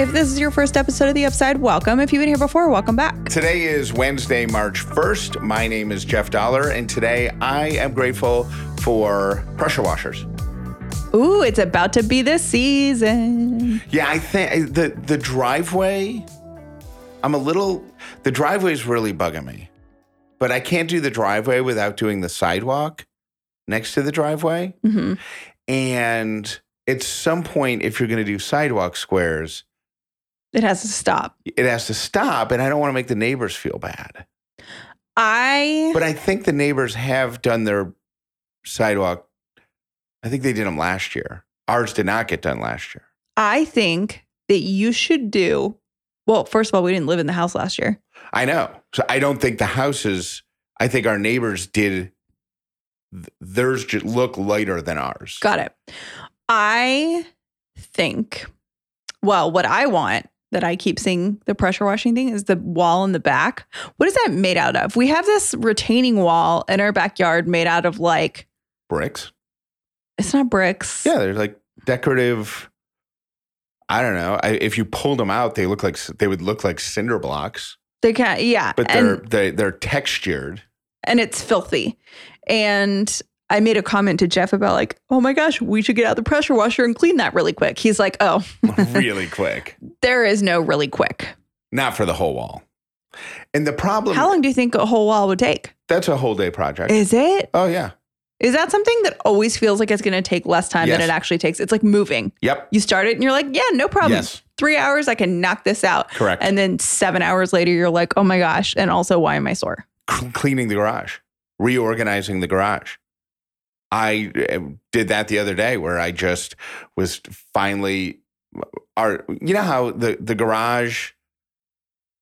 If this is your first episode of The Upside, welcome. If you've been here before, welcome back. Today is Wednesday, March 1st. My name is Jeff Dollar, and today I am grateful for pressure washers. Ooh, it's about to be the season. Yeah, I think the the driveway. I'm a little. The driveway is really bugging me, but I can't do the driveway without doing the sidewalk next to the driveway. hmm And at some point, if you're going to do sidewalk squares, It has to stop. it has to stop, and I don't want to make the neighbors feel bad. I But I think the neighbors have done their sidewalk. I think they did them last year. Ours did not get done last year. I think that you should do. Well, first of all, we didn't live in the house last year. I know. So I don't think the houses, I think our neighbors did theirs just look lighter than ours. Got it. I think. Well, what I want that I keep seeing the pressure washing thing is the wall in the back. What is that made out of? We have this retaining wall in our backyard made out of like Bricks. it's not bricks. Yeah, they're like decorative. I don't know. I, if you pulled them out, they look like they would look like cinder blocks, They can't. Yeah, but they're they, they're textured. and it's filthy. And I made a comment to Jeff about like, oh my gosh, we should get out the pressure washer and clean that really quick. He's like, oh, really quick. there is no really quick. Not for the whole wall. And the problem How long do you think a whole wall would take? that's a whole day project. Is it? oh yeah. Is that something that always feels like it's going to take less time than it actually takes? It's like moving. Yep. You start it and you're like, yeah, no problem. Yes. Three hours, I can knock this out. Correct. And then seven hours later, you're like, oh my gosh. And also, why am I sore? cl- cleaning the garage, reorganizing the garage. I uh, did that the other day where I just was finally our you know how the the garage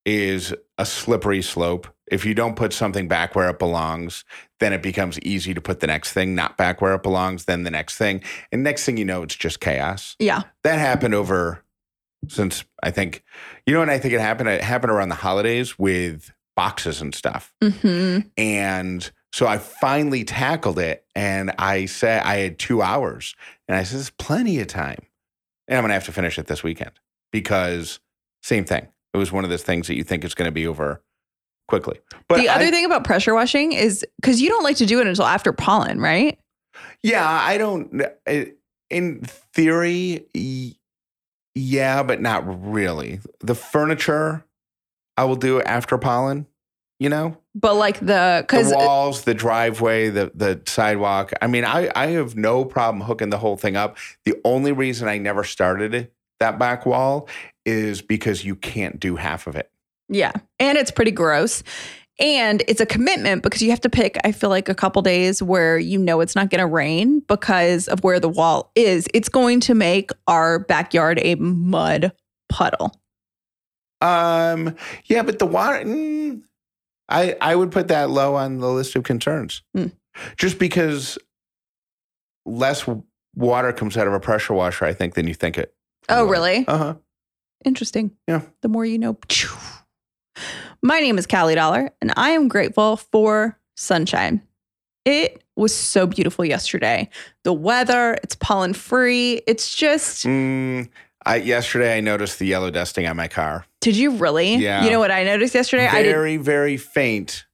is a slippery slope. If you don't put something back where it belongs, then it becomes easy to put the next thing not back where it belongs, then the next thing. And next thing you know, it's just chaos. Yeah. That happened over since I think you know when I think it happened, it happened around the holidays with boxes and stuff. hmm And so I finally tackled it and I said I had two hours. And I said, "There's plenty of time. And I'm gonna have to finish it this weekend because same thing. It was one of those things that you think is gonna be over quickly. But the other I- thing about pressure washing is because you don't like to do it until after pollen, right? Yeah, I don't in theory, yeah, but not really. The furniture I will do after pollen, you know? But like the because the walls, the driveway, the the sidewalk. I mean, I I have no problem hooking the whole thing up. The only reason I never started that back wall is because you can't do half of it. yeah, and it's pretty gross. And it's a commitment because you have to pick, I feel like, a couple days where you know it's not going to rain because of where the wall is. It's going to make our backyard a mud puddle. Um, yeah, but the water, mm, I I would put that low on the list of concerns, Hmm. just because less water comes out of a pressure washer, I think, than you think it. Oh, really? Uh huh. Interesting. Yeah. The more you know. My name is Callie Dollar, and I am grateful for sunshine. It was so beautiful yesterday. The weather, it's pollen free. It's just, Mm, I yesterday I noticed the yellow dusting on my car. Did you really? Yeah. You know what I noticed yesterday? I did, Very very faint,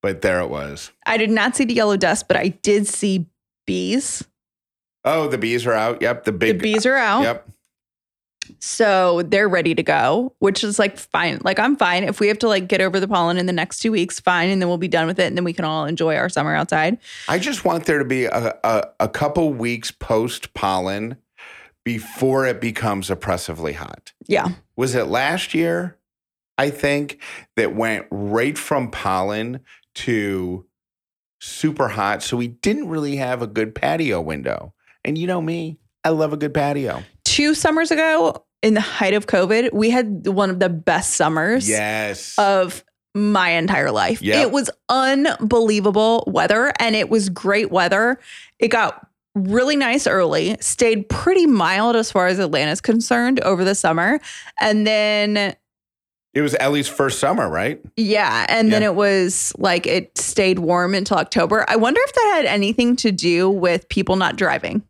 but there it was. I did not see the yellow dust, but I did see bees. Oh, the bees are out. Yep, the big. the bees are out. Yep. So they're ready to go, which is like fine. Like I'm fine. If we have to like get over the pollen in the next two weeks, fine. And then we'll be done with it. And then we can all enjoy our summer outside. I just want there to be a a, a couple weeks post pollen before it becomes oppressively hot. Yeah. Was it last year? I think that went right from pollen to super hot. So we didn't really have a good patio window. And you know me, I love a good patio. Two summers ago, in the height of COVID, we had one of the best summers Yes. of my entire life. Yep. It was unbelievable weather and it was great weather. It got really nice early, stayed pretty mild as far as Atlanta's concerned over the summer. And then it was Ellie's first summer, right? Yeah. And then Yeah. it was like it stayed warm until October. I wonder if that had anything to do with people not driving.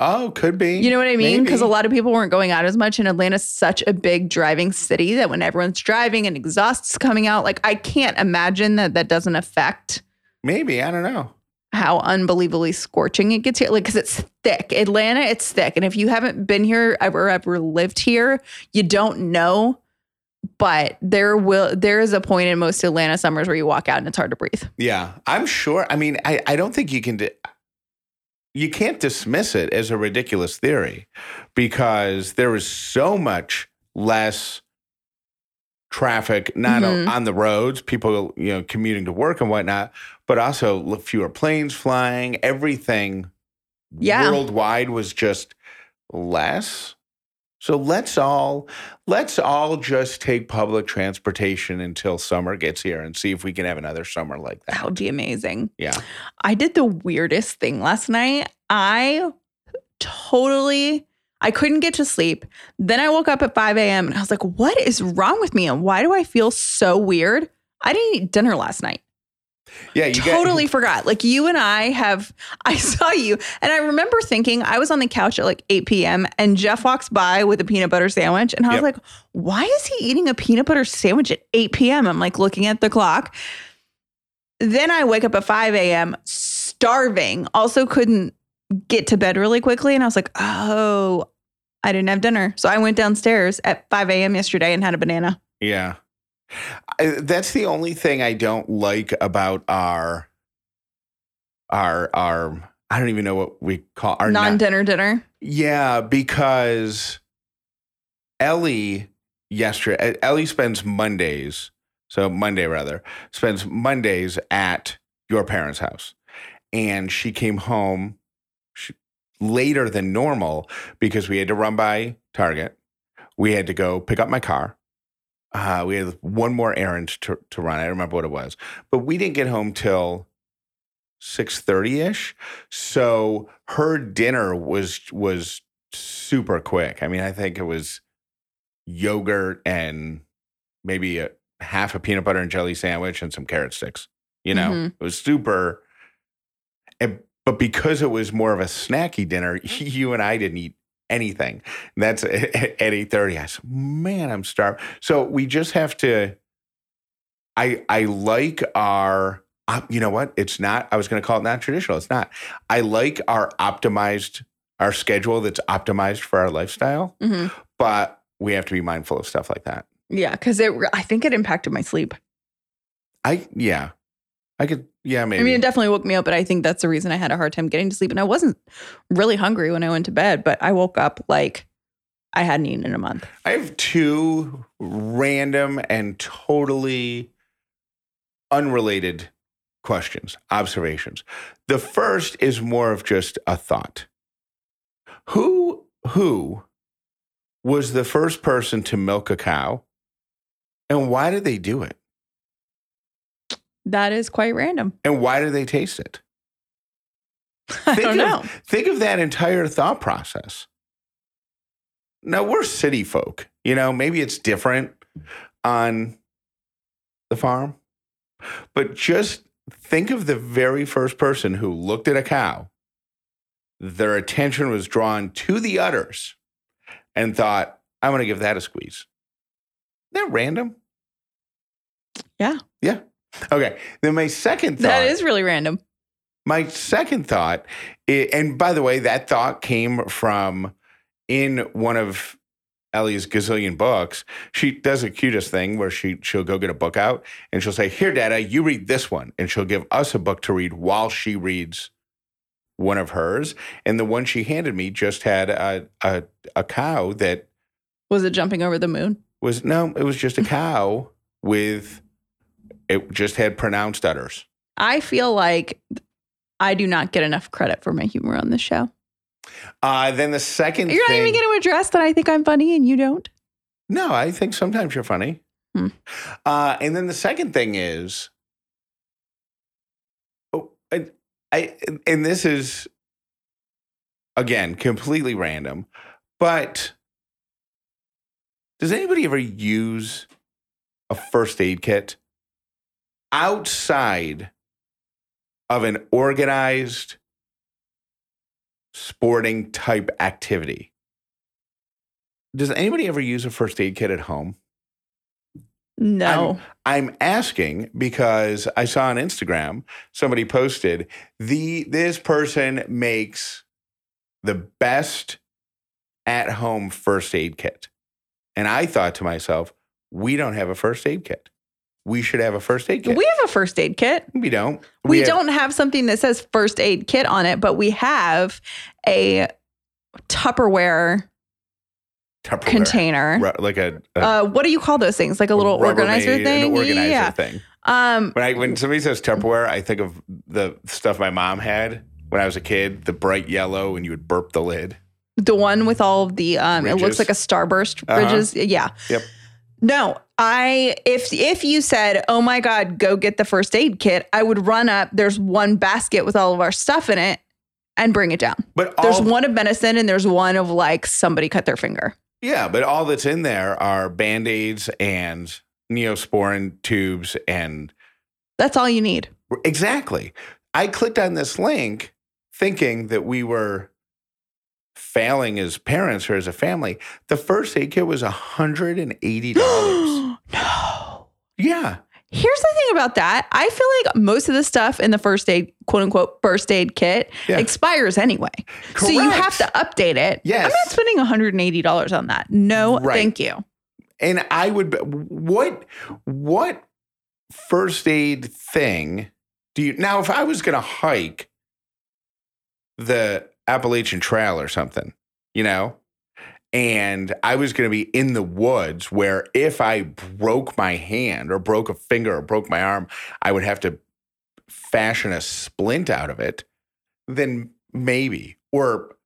Oh, could be. You know what I mean? Because a lot of people weren't going out as much, and Atlanta's such a big driving city that when everyone's driving and exhaust's coming out, like I can't imagine that that doesn't affect Maybe. I don't know. How unbelievably scorching it gets here. Like, because it's thick. Atlanta, it's thick. And if you haven't been here ever, ever lived here, you don't know. But there will there is a point in most Atlanta summers where you walk out and it's hard to breathe. Yeah, I'm sure. I mean, I, I don't think you can. Di- you can't dismiss it as a ridiculous theory because there is so much less traffic, not Mhm. on the roads, people you know commuting to work and whatnot, but also fewer planes flying. Everything Yeah. worldwide was just less. So let's all let's all just take public transportation until summer gets here and see if we can have another summer like that. That would be amazing. Yeah. I did the weirdest thing last night. I totally I couldn't get to sleep. Then I woke up at 5 a.m. and I was like, what is wrong with me? And why do I feel so weird? I didn't eat dinner last night. Yeah, you totally forgot. Like you and I have, I saw you, and I remember thinking I was on the couch at like 8 p.m. and Jeff walks by with a peanut butter sandwich, and I was Yep. like, why is he eating a peanut butter sandwich at 8 p.m.? I'm like looking at the clock. Then I wake up at 5 a.m. starving. Also couldn't get to bed really quickly, and I was like, oh, I didn't have dinner, so I went downstairs at 5 a.m. yesterday and had a banana. yeah. I, that's the only thing I don't like about our our our I don't even know what we call our non- Non-dinner dinner. Yeah, because Ellie yesterday Ellie spends Mondays, so Monday rather, spends Mondays at your parents' house. And she came home she, later than normal because we had to run by Target. We had to go pick up my car. Uh, we had one more errand to, to run. I don't remember what it was, but we didn't get home till six thirty ish. So her dinner was was super quick. I mean, I think it was yogurt and maybe a half a peanut butter and jelly sandwich and some carrot sticks. You know, Mhm. it was super. and- but because it was more of a snacky dinner, you and I didn't eat anything. That's at at eight thirty. I said, "Man, I'm starved." So we just have to. I I like our. You know what? It's not. I was going to call it not traditional. It's not. I like our optimized our schedule that's optimized for our lifestyle, Mhm. but we have to be mindful of stuff like that. Yeah, because it. I think it impacted my sleep. I yeah, I could yeah maybe. I mean, it definitely woke me up, but I think that's the reason I had a hard time getting to sleep. And I wasn't really hungry when I went to bed, but I woke up like I hadn't eaten in a month. I have two random and totally unrelated questions, observations. The first is more of just a thought. Who who was the first person to milk a cow? And why did they do it? That is quite random. And why do they taste it? I Think don't of- know. Think of that entire thought process. Now we're city folk, you know, maybe it's different on the farm, but just think of the very first person who looked at a cow, their attention was drawn to the udders and thought, I'm going to give that a squeeze. Isn't that random? Yeah. Yeah. Okay. Then my second thought. That is really random. My second thought, i- and by the way, that thought came from in one of Ellie's gazillion books. She does the cutest thing where she she'll go get a book out and she'll say, "Here, Dada, you read this one," and she'll give us a book to read while she reads one of hers. And the one she handed me just had a a, a cow that Was it jumping over the moon? was no, it was just a cow with it just had pronounced udders. I feel like I do not get enough credit for my humor on this show. Uh, then the 2nd You're not even going to address that I think I'm funny and you don't. No, I think sometimes you're funny. Hmm. Uh, and then the second thing is, oh, I, I, and this is again completely random, but does anybody ever use a first aid kit outside of an organized sporting type activity. Does anybody ever use a first aid kit at home? No. I'm asking because I saw on Instagram somebody posted the this person makes the best at home first aid kit. And I thought to myself, we don't have a first aid kit. We should have a first aid kit. We have a first aid kit. We don't. We, have- don't have something that says first aid kit on it, but we have a Tupperware Tupperware. container. Ru- like a, a Uh, what do you call those things? Like a little organizer thing? An organizer yeah. thing. Um, When I when somebody says Tupperware, I think of the stuff my mom had when I was a kid, the bright yellow, and you would burp the lid. the one with all of the um, it looks like a starburst Uh-huh. Yeah. Yep. No, I if if you said, "Oh my god, go get the first aid kit," I would run up. There's one basket with all of our stuff in it and bring it down. But there's one of medicine and there's one of like somebody cut their finger. Yeah, but all that's in there are band-aids and neosporin tubes and That's all you need. Exactly. I clicked on this link thinking that we were failing as parents or as a family. The first aid kit was $180 yeah. Here's the thing about that. I feel like most of the stuff in the first aid, quote unquote, first aid kit Yeah. expires anyway. So you have to update it. Yes. I'm not spending $180 on that. No, Right. thank you. And I would what what first aid thing do you now if I was going to hike the Appalachian Trail or something, you know, and I was going to be in the woods where if I broke my hand or broke a finger or broke my arm, I would have to fashion a splint out of it, then maybe or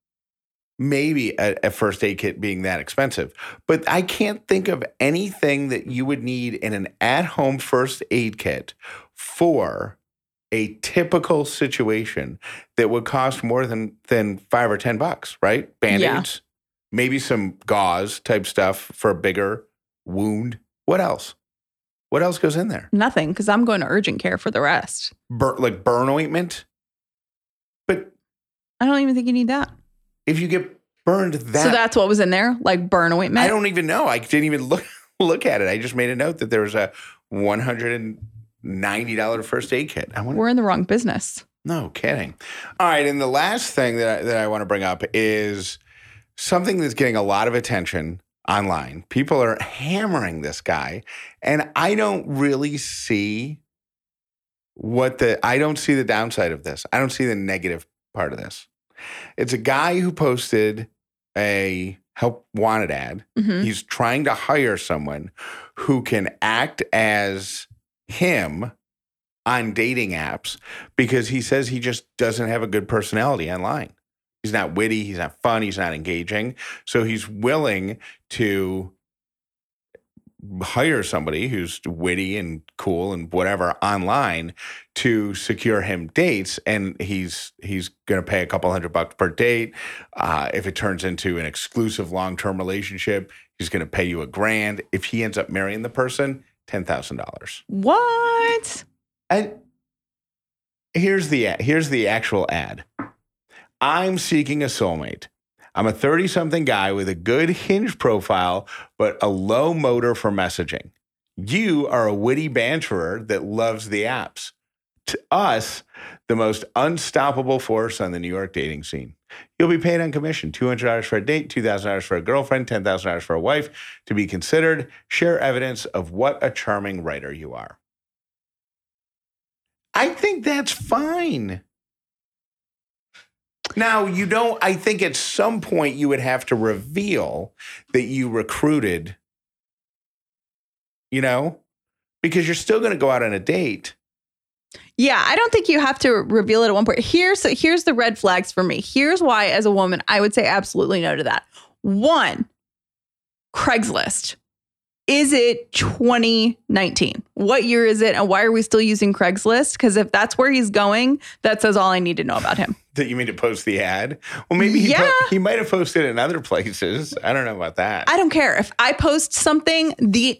maybe a, a first aid kit being that expensive. But I can't think of anything that you would need in an at home first aid kit for a typical situation that would cost more than than five or ten bucks, right? Band-aids, maybe some gauze type stuff for a bigger wound. What else? What else goes in there? Nothing, because I'm going to urgent care for the rest. Bur- like burn ointment. But I don't even think you need that. if you get burned that so that's what was in there, like burn ointment. I don't even know. I didn't even look look at it. I just made a note that there was a one hundred and ninety dollar first aid kit. I wonder. We're in the wrong business. No kidding. All right, and the last thing that I, that I want to bring up is something that's getting a lot of attention online. People are hammering this guy, and I don't really see what the I don't see the downside of this. I don't see the negative part of this. It's a guy who posted a help wanted ad Mhm. He's trying to hire someone who can act as him on dating apps because he says he just doesn't have a good personality online. He's not witty, he's not fun, he's not engaging. So he's willing to hire somebody who's witty and cool and whatever online to secure him dates and he's he's going to pay a couple hundred bucks per date uh, if it turns into an exclusive long-term relationship he's going to pay you a grand if he ends up marrying the person $10000 What? and here's the here's the actual ad. I'm seeking a soulmate. I'm a 30 something guy with a good hinge profile, but a low motor for messaging. You are a witty banterer that loves the apps. To us, the most unstoppable force on the New York dating scene. You'll be paid on commission $200 for a date, $2,000 for a girlfriend, $10,000 for a wife. To be considered, share evidence of what a charming writer you are. I think that's fine. Now, you don't, I think at some point you would have to reveal that you recruited, you know, because you're still going to go out on a date. Yeah, I don't think you have to reveal it at one point. Here's here's the red flags for me. Here's why, as a woman, I would say absolutely no to that. One, Craigslist. Is it 2019? What year is it, and why are we still using Craigslist? Because if that's where he's going, that says all I need to know about him. That you mean to post the ad? Well, maybe he, po- Yeah. he might have posted in other places. I don't know about that. I don't care if I post something. The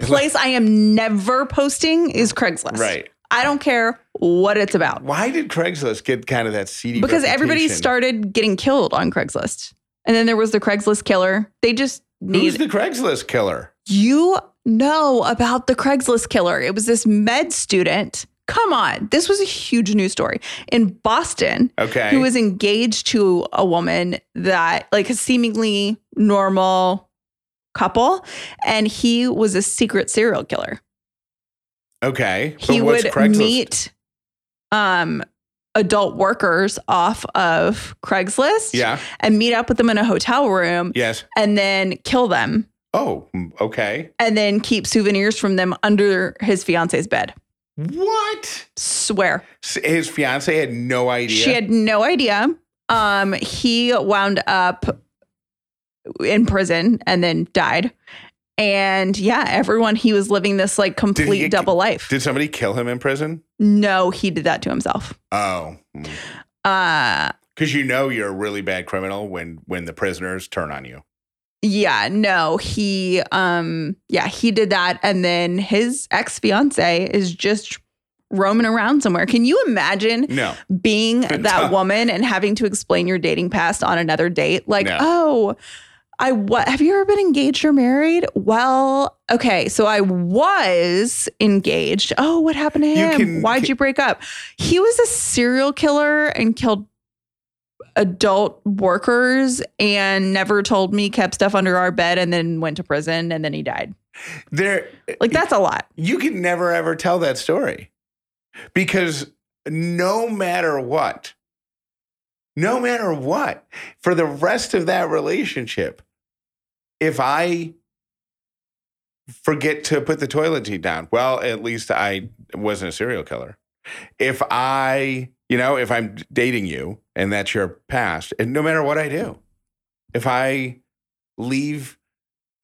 place I am never posting is Craigslist. right. I don't care what it's about. Why did Craigslist get kind of that seedy? Because everybody started getting killed on Craigslist. And then there was the Craigslist killer. They just Who's the Craigslist killer? You know about the Craigslist killer. It was this med student. Come on. This was a huge news story in Boston Okay. who was engaged to a woman that like a seemingly normal couple and he was a secret serial killer. okay. He but what's would Craigslist? meet um adult workers off of Craigslist Yeah. and meet up with them in a hotel room Yes. and then kill them Oh, okay. and then keep souvenirs from them under his fiance's bed. What? Swear. His fiance had no idea. She had no idea. Um, he wound up in prison and then died. And yeah, everyone he was living this like complete double life. Did somebody kill him in prison? no, he did that to himself. Oh, Uh because you know you're a really bad criminal when when the prisoners turn on you. Yeah, no, he um yeah, he did that. And then his ex-fiance is just roaming around somewhere. Can you imagine No. being that woman and having to explain your dating past on another date? Like No. oh i what have you ever been engaged or married? Well okay so i was engaged. Oh what happened to him? can- why'd can- you break up? He was a serial killer and killed adult workers and never told me kept stuff under our bed and then went to prison and then he died There like that's a lot you can never ever tell that story. Because no matter what, no matter what, for the rest of that relationship, if I forget to put the toilet seat down, well, at least I wasn't a serial killer. If I, you know, if I'm dating you and that's your past, and no matter what I do, if I leave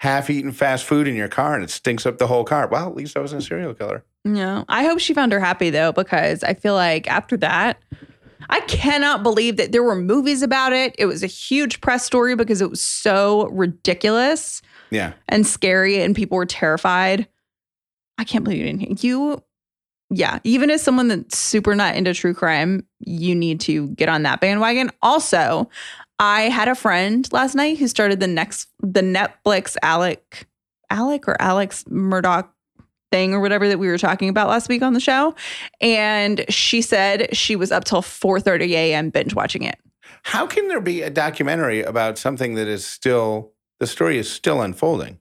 half eaten fast food in your car and it stinks up the whole car, well, at least I wasn't a serial killer. No, I hope she found her happy though, because I feel like after that, I cannot believe that there were movies about it. It was a huge press story because it was so ridiculous Yeah. and scary, and people were terrified. I can't believe you didn't you. Yeah, even as someone that's super not into true crime, you need to get on that bandwagon. Also, I had a friend last night who started the next the Netflix Alec Alec or Alex Murdaugh thing or whatever that we were talking about last week on the show. And she said she was up till 4:30 a.m. binge watching it. How can there be a documentary about something that is still, the story is still unfolding?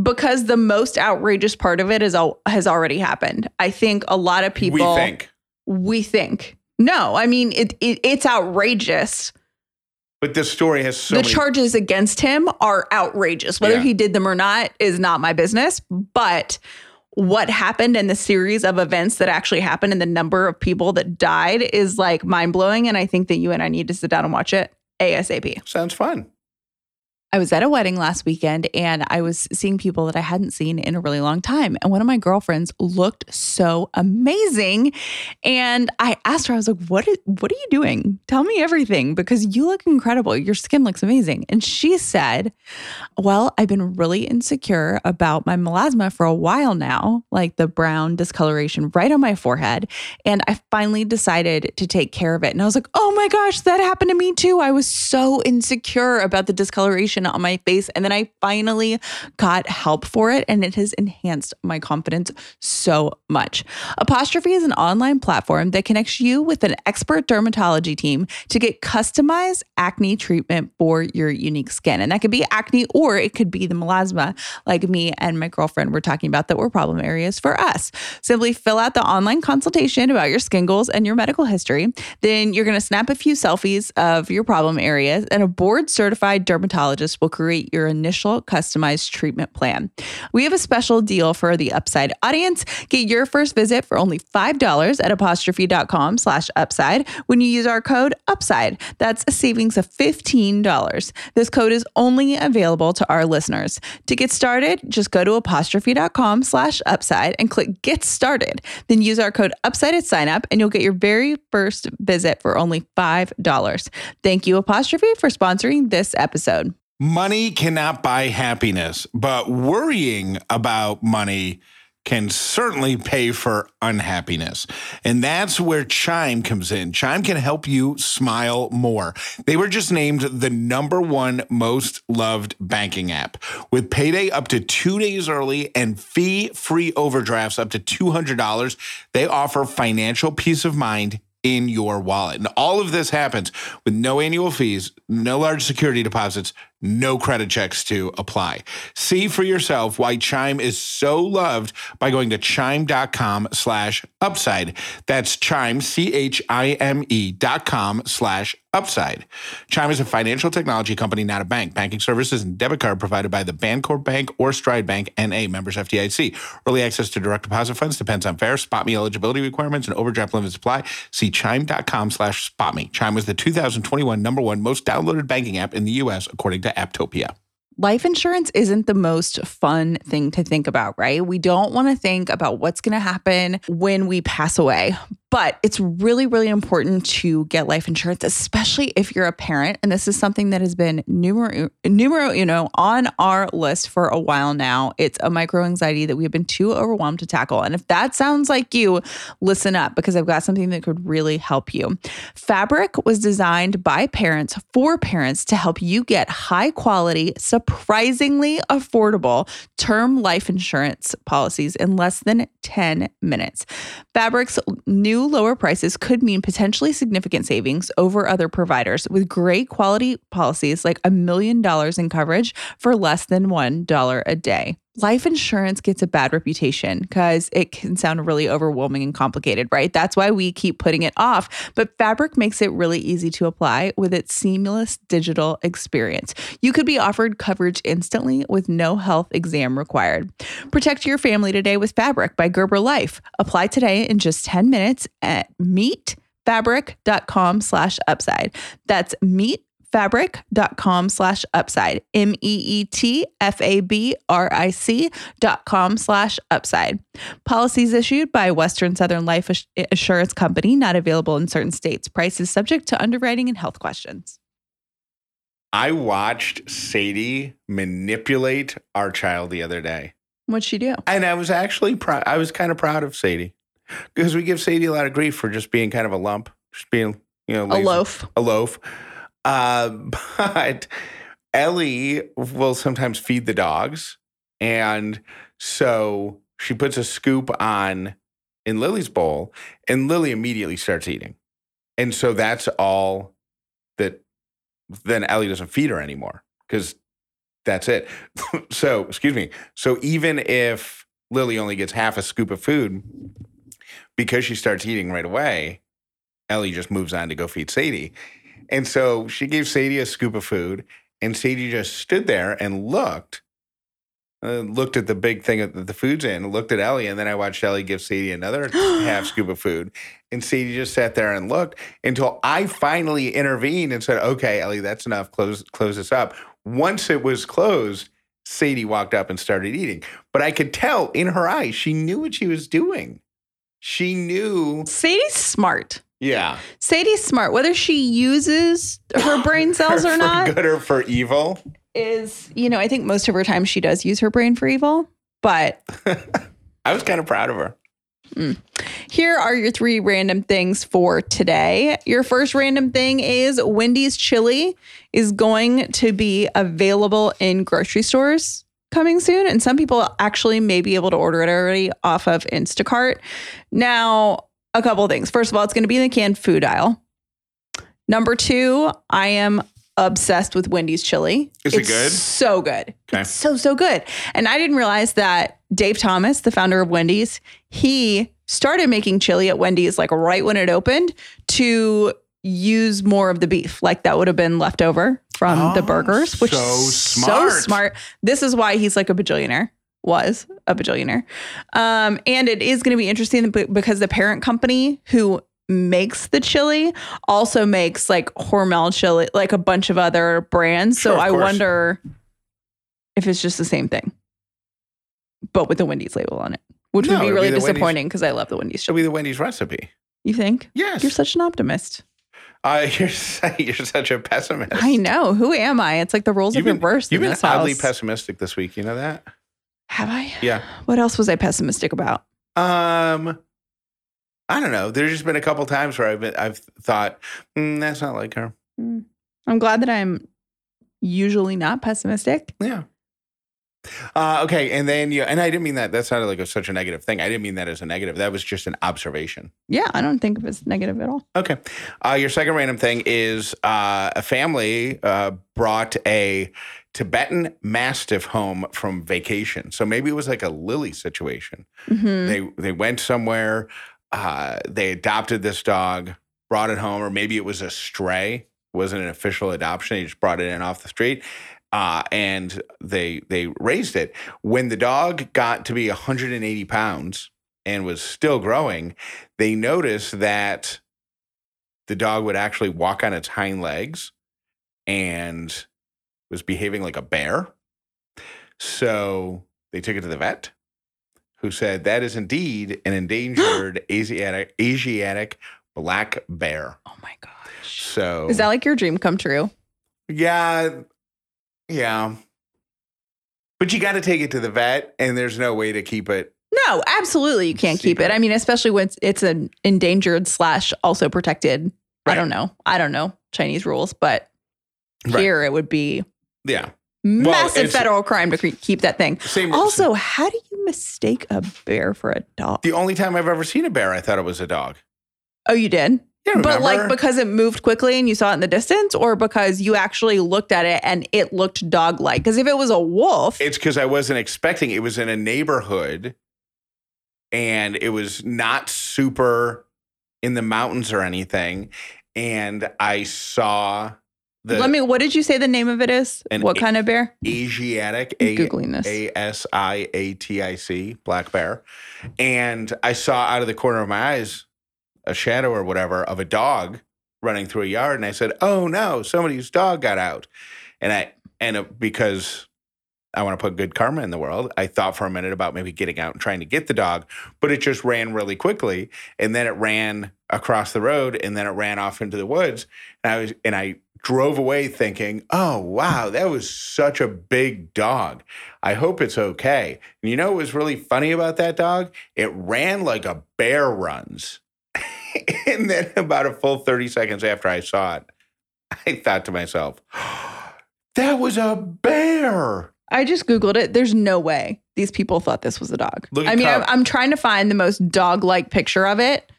Because the most outrageous part of it is all, has already happened. I think a lot of people we think. we think. No, I mean it, it it's outrageous. But this story has so the many. charges against him are outrageous. Whether Yeah. he did them or not is not my business. But what happened and the series of events that actually happened and the number of people that died is like mind blowing. And I think that you and I need to sit down and watch it ASAP. Sounds fun. I was at a wedding last weekend and I was seeing people that I hadn't seen in a really long time. And one of my girlfriends looked so amazing. And I asked her, I was like, what is, what are you doing? Tell me everything because you look incredible. Your skin looks amazing. And she said, Well, I've been really insecure about my melasma for a while now, like the brown discoloration right on my forehead. And I finally decided to take care of it. And I was like, Oh my gosh, that happened to me too. I was so insecure about the discoloration on my face. And then I finally got help for it, and it has enhanced my confidence so much. Apostrophe is an online platform that connects you with an expert dermatology team to get customized acne treatment for your unique skin. And that could be acne or it could be the melasma, like me and my girlfriend were talking about that were problem areas for us. Simply fill out the online consultation about your skin goals and your medical history. Then you're going to snap a few selfies of your problem areas, and a board certified dermatologist will create your initial customized treatment plan. We have a special deal for the Upside audience. Get your first visit for only $5 at apostrophe.com slash upside when you use our code UPSIDE. That's a savings of $15. This code is only available to our listeners. To get started, just go to apostrophe.com slash upside and click get started. Then use our code upside at sign up and you'll get your very first visit for only $5. Thank you, Apostrophe, for sponsoring this episode. Money cannot buy happiness, but worrying about money can certainly pay for unhappiness. And that's where Chime comes in. Chime can help you smile more. They were just named the number one most loved banking app with payday up to two days early and fee free overdrafts up to $200. They offer financial peace of mind in your wallet. And all of this happens with no annual fees, no large security deposits, no credit checks to apply. See for yourself why Chime is so loved by going to chime.com slash upside. That's chime, C-H-I-M-E dot com slash upside. Chime is a financial technology company, not a bank. Banking services and debit card provided by the Bancorp Bank or Stride Bank, NA, members FDIC. Early access to direct deposit funds depends on fair spot me eligibility requirements and overdraft limits apply. See chime.com slash spot me. Chime was the 2021 number one most downloaded banking app in the U.S., according to Apptopia. Life insurance isn't the most fun thing to think about, right? We don't want to think about what's going to happen when we pass away. But it's really, really important to get life insurance, especially if you're a parent. And this is something that has been numero, numero know, on our list for a while now. It's a micro anxiety that we've been too overwhelmed to tackle. And if that sounds like you, listen up because I've got something that could really help you. Fabric was designed by parents for parents to help you get high quality, surprisingly affordable term life insurance policies in less than 10 minutes. Fabric's new lower prices could mean potentially significant savings over other providers with great quality policies like a million dollars in coverage for less than $1 a day. Life insurance gets a bad reputation because it can sound really overwhelming and complicated, right? That's why we keep putting it off. But Fabric makes it really easy to apply with its seamless digital experience. You could be offered coverage instantly with no health exam required. Protect your family today with Fabric by Gerber Life. Apply today in just 10 minutes at meetfabric.com slash upside. That's meet fabric.com slash upside. M-e-e-t-f-a-b-r-i-c dot com slash upside. Policies issued by western southern life assurance company not available in certain states. Prices subject to underwriting and health questions. I watched sadie manipulate our child the other day. What'd she do? And i was actually proud i was kind of proud of sadie. Because we give sadie a lot of grief for just being kind of a lump just being you know lazy, a loaf. A loaf uh, but Ellie will sometimes feed the dogs. And so she puts a scoop on in Lily's bowl, and Lily immediately starts eating. And so that's all that then Ellie doesn't feed her anymore because that's it. so, excuse me. So even if Lily only gets half a scoop of food, because she starts eating right away, Ellie just moves on to go feed Sadie. And so she gave Sadie a scoop of food, and Sadie just stood there and looked, uh, looked at the big thing that the food's in, looked at Ellie, and then I watched Ellie give Sadie another half scoop of food. And Sadie just sat there and looked until I finally intervened and said, "Okay, Ellie, that's enough. Close, close this up." Once it was closed, Sadie walked up and started eating. But I could tell in her eyes she knew what she was doing. She knew. Sadie's smart. Yeah. Sadie's smart. Whether she uses her brain cells or not, good or for evil, is you know I think most of her time she does use her brain for evil. But I was kind of proud of her. Mm. Here are your three random things for today. Your first random thing is Wendy's chili is going to be available in grocery stores coming soon. And some people actually may be able to order it already off of Instacart. Now, a couple things. First of all, it's going to be in the canned food aisle. Number two, I am obsessed with Wendy's chili. Is it's it good? So good. Okay. It's so, so good. And I didn't realize that Dave Thomas, the founder of Wendy's, he started making chili at Wendy's like right when it opened to use more of the beef. Like that would have been left over from Oh, the burgers, which so is smart. so smart. This is why he's like a bajillionaire was a bajillionaire. Um, and it is going to be interesting because the parent company who makes the chili also makes like Hormel chili, like a bunch of other brands. Sure, so I course. wonder if it's just the same thing, but with the Wendy's label on it, which No, would be really be disappointing because I love the Wendy's It'll be the Wendy's recipe. You think? Yes. You're such an optimist. Uh, you're you're such a pessimist. I know. Who am I? It's like the roles are been reversed You've been oddly house. pessimistic this week. You know that? Have I? Yeah. What else was I pessimistic about? Um, I don't know. There's just been a couple times where I've been, I've thought mm, that's not like her. I'm glad that I'm usually not pessimistic. Yeah. Uh, okay, and then yeah, and I didn't mean that. That sounded like a, such a negative thing. I didn't mean that as a negative. That was just an observation. Yeah, I don't think of it as negative at all. Okay. Uh, your second random thing is uh, a family uh, brought a Tibetan Mastiff home from vacation. So maybe it was like a Lily situation. Mhm. They they went somewhere. Uh, they adopted this dog, brought it home, or maybe it was a stray. It wasn't an official adoption. They just brought it in off the street. Uh, and they they raised it. When the dog got to be 180 pounds and was still growing, they noticed that the dog would actually walk on its hind legs and was behaving like a bear. So they took it to the vet, who said that is indeed an endangered Asiatic Asiatic black bear. Oh my gosh. So Is that like your dream come true? yeah, yeah. But you got to take it to the vet, and there's no way to keep it. No, absolutely. You can't keep it. I mean, especially when it's, it's an endangered slash also protected. I don't know. I don't know Chinese rules, but Right. here it would be Yeah. massive it's- federal crime to keep that thing. Same. Also, how do you mistake a bear for a dog? the only time I've ever seen a bear, I thought it was a dog. Oh, you did? You But like because it moved quickly and you saw it in the distance, or because you actually looked at it and it looked dog like? Because if it was a wolf, It's because I wasn't expecting. It was in a neighborhood, and it was not super in the mountains or anything. And I saw the let me. What did you say the name of it is? What a- kind of bear? Asiatic A Googling this. A S I A T I C black bear, and I saw out of the corner of my eyes a shadow or whatever of a dog running through a yard, and I said, "Oh no, somebody's dog got out," and I and it, because I want to put good karma in the world, I thought for a minute about maybe getting out and trying to get the dog, but it just ran really quickly, and then it ran across the road, and then it ran off into the woods, and I was and I drove away thinking, "Oh wow, that was such a big dog. I hope it's okay." And you know what was really funny about that dog? It ran like a bear runs. and then about a full 30 seconds after I saw it, I thought to myself, "That was a bear." I just googled it. There's no way these people thought this was a dog. Look I mean, I'm, I'm trying to find the most dog-like picture of it.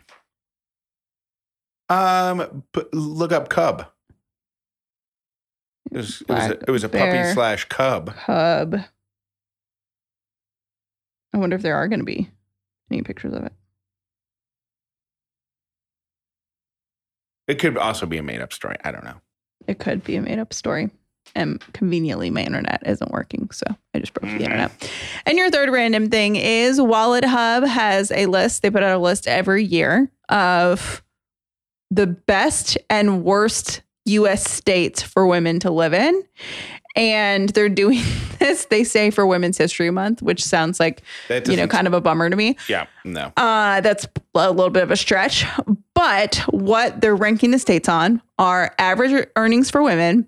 Um, look up cub. It was, it was, a, it was a puppy slash cub. Cub. I wonder if there are going to be any pictures of it. It could also be a made up story. I don't know. It could be a made-up story. And conveniently, my internet isn't working, so I just broke the internet. Mm-hmm. And your third random thing is WalletHub has a list. They put out a list every year of the best and worst U.S. states for women to live in. And they're doing this, they say, for Women's History Month, which sounds like, you know, kind of a bummer to me. Yeah, no. Uh, that's a little bit of a stretch. But what they're ranking the states on are average earnings for women,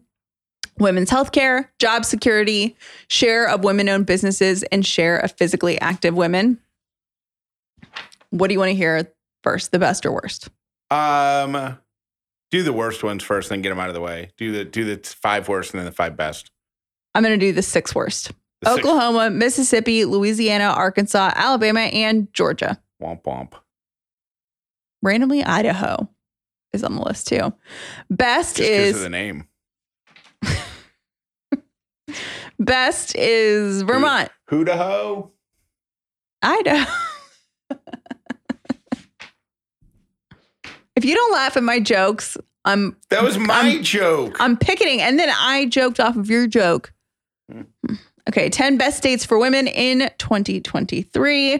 women's healthcare, job security, share of women owned businesses, and share of physically active women. What do you want to hear first, the best or worst? Um, do the worst ones first, then get them out of the way. Do the do the five worst and then the five best. I'm going to do the six worst The six- Oklahoma, Mississippi, Louisiana, Arkansas, Alabama, and Georgia. womp womp. Randomly, Idaho is on the list too. Best Just is of the name. Best is Vermont, Who to ho? Idaho. if you don't laugh at my jokes, I'm That was my I'm- joke. I'm picketing, and then I joked off of your joke. Hmm. Okay, 10 best states for women in 2023.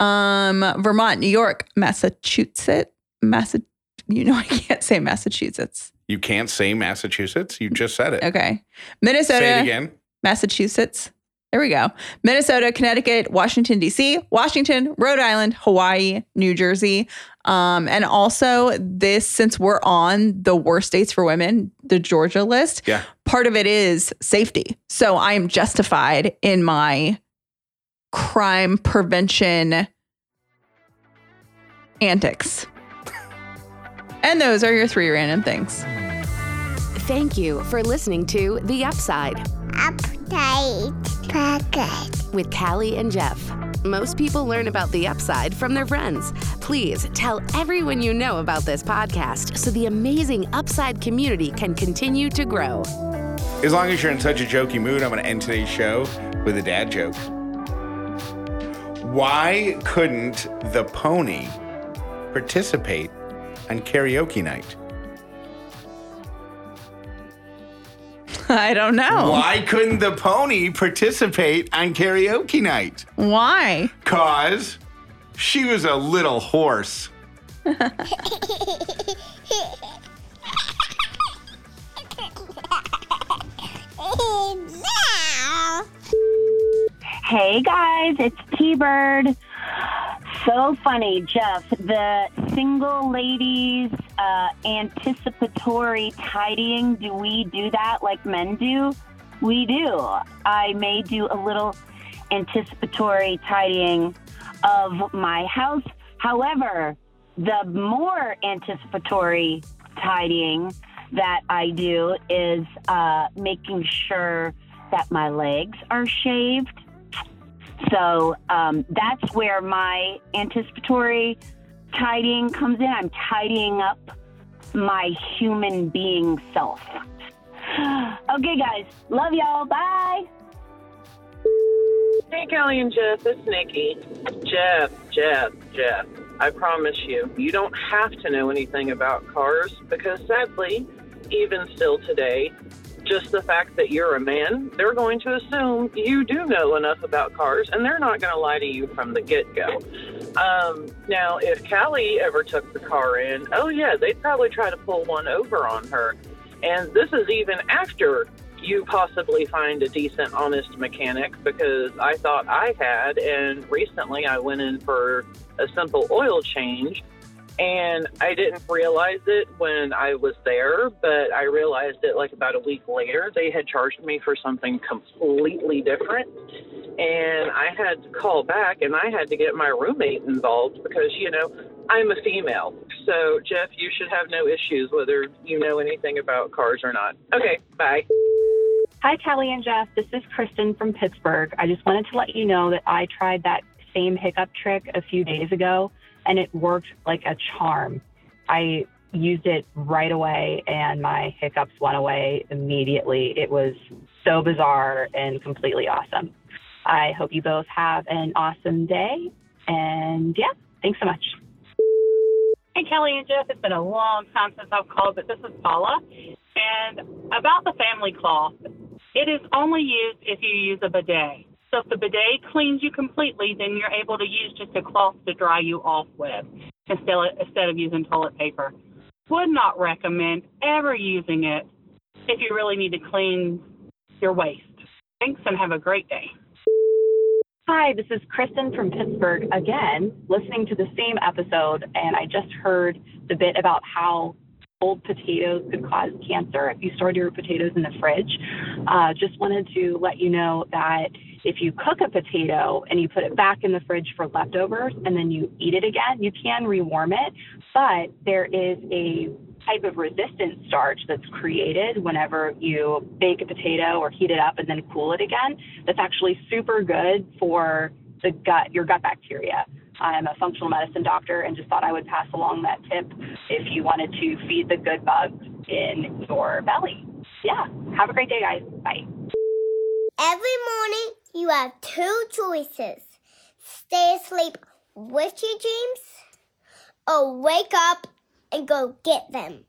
Um, Vermont, New York, Massachusetts, Massa, you know I can't say Massachusetts. you can't say Massachusetts. You just said it. Okay. Minnesota, Say it again. Massachusetts. There we go. Minnesota, Connecticut, Washington, D.C., Washington, Rhode Island, Hawaii, New Jersey. Um, and also, this, since we're on the worst states for women, the Georgia list, Yeah. part of it is safety. So I am justified in my crime prevention antics. and those are your three random things. Thank you for listening to The Upside. Update Pocket. With Callie and Jeff. Most people learn about the upside from their friends. Please tell everyone you know about this podcast so the amazing upside community can continue to grow. As long as you're in such a jokey mood, I'm going to end today's show with a dad joke. Why couldn't the pony participate on karaoke night? I don't know. Why couldn't the pony participate on karaoke night? Why? Cause she was a little horse. Hey guys, it's T Bird. So funny, Jeff. The single ladies uh, anticipatory tidying. Do we do that like men do? We do. I may do a little anticipatory tidying of my house. However, the more anticipatory tidying that I do is uh, making sure that my legs are shaved. So um, that's where my anticipatory tidying comes in. I'm tidying up my human being self. Okay, guys. Love y'all. Bye. Hey, Kelly and Jeff, it's Nikki. Jeff, Jeff, Jeff, I promise you, you don't have to know anything about cars because sadly, even still today, just the fact that you're a man, they're going to assume you do know enough about cars and they're not going to lie to you from the get go. Um, now, if Callie ever took the car in, oh, yeah, they'd probably try to pull one over on her. And this is even after you possibly find a decent, honest mechanic because I thought I had. And recently I went in for a simple oil change and I didn't realize it when I was there, but I realized it like about a week later. They had charged me for something completely different. And I had to call back and I had to get my roommate involved because, you know, I'm a female. So, Jeff, you should have no issues whether you know anything about cars or not. Okay, bye. Hi, Kelly and Jeff. This is Kristen from Pittsburgh. I just wanted to let you know that I tried that same hiccup trick a few days ago and it worked like a charm. I used it right away and my hiccups went away immediately. It was so bizarre and completely awesome. I hope you both have an awesome day. And yeah, thanks so much. Hey, Kelly and Jeff, it's been a long time since I've called, but this is Paula. And about the family cloth, it is only used if you use a bidet. So if the bidet cleans you completely, then you're able to use just a cloth to dry you off with instead of, instead of using toilet paper. Would not recommend ever using it if you really need to clean your waste. Thanks and have a great day. Hi, this is Kristen from Pittsburgh again, listening to the same episode, and I just heard the bit about how old potatoes could cause cancer if you stored your potatoes in the fridge. Uh, just wanted to let you know that if you cook a potato and you put it back in the fridge for leftovers and then you eat it again, you can rewarm it, but there is a type of resistant starch that's created whenever you bake a potato or heat it up and then cool it again. That's actually super good for the gut, your gut bacteria. I'm a functional medicine doctor and just thought I would pass along that tip if you wanted to feed the good bugs in your belly. Yeah. Have a great day, guys. Bye. Every morning, you have two choices stay asleep with your dreams, or wake up and go get them.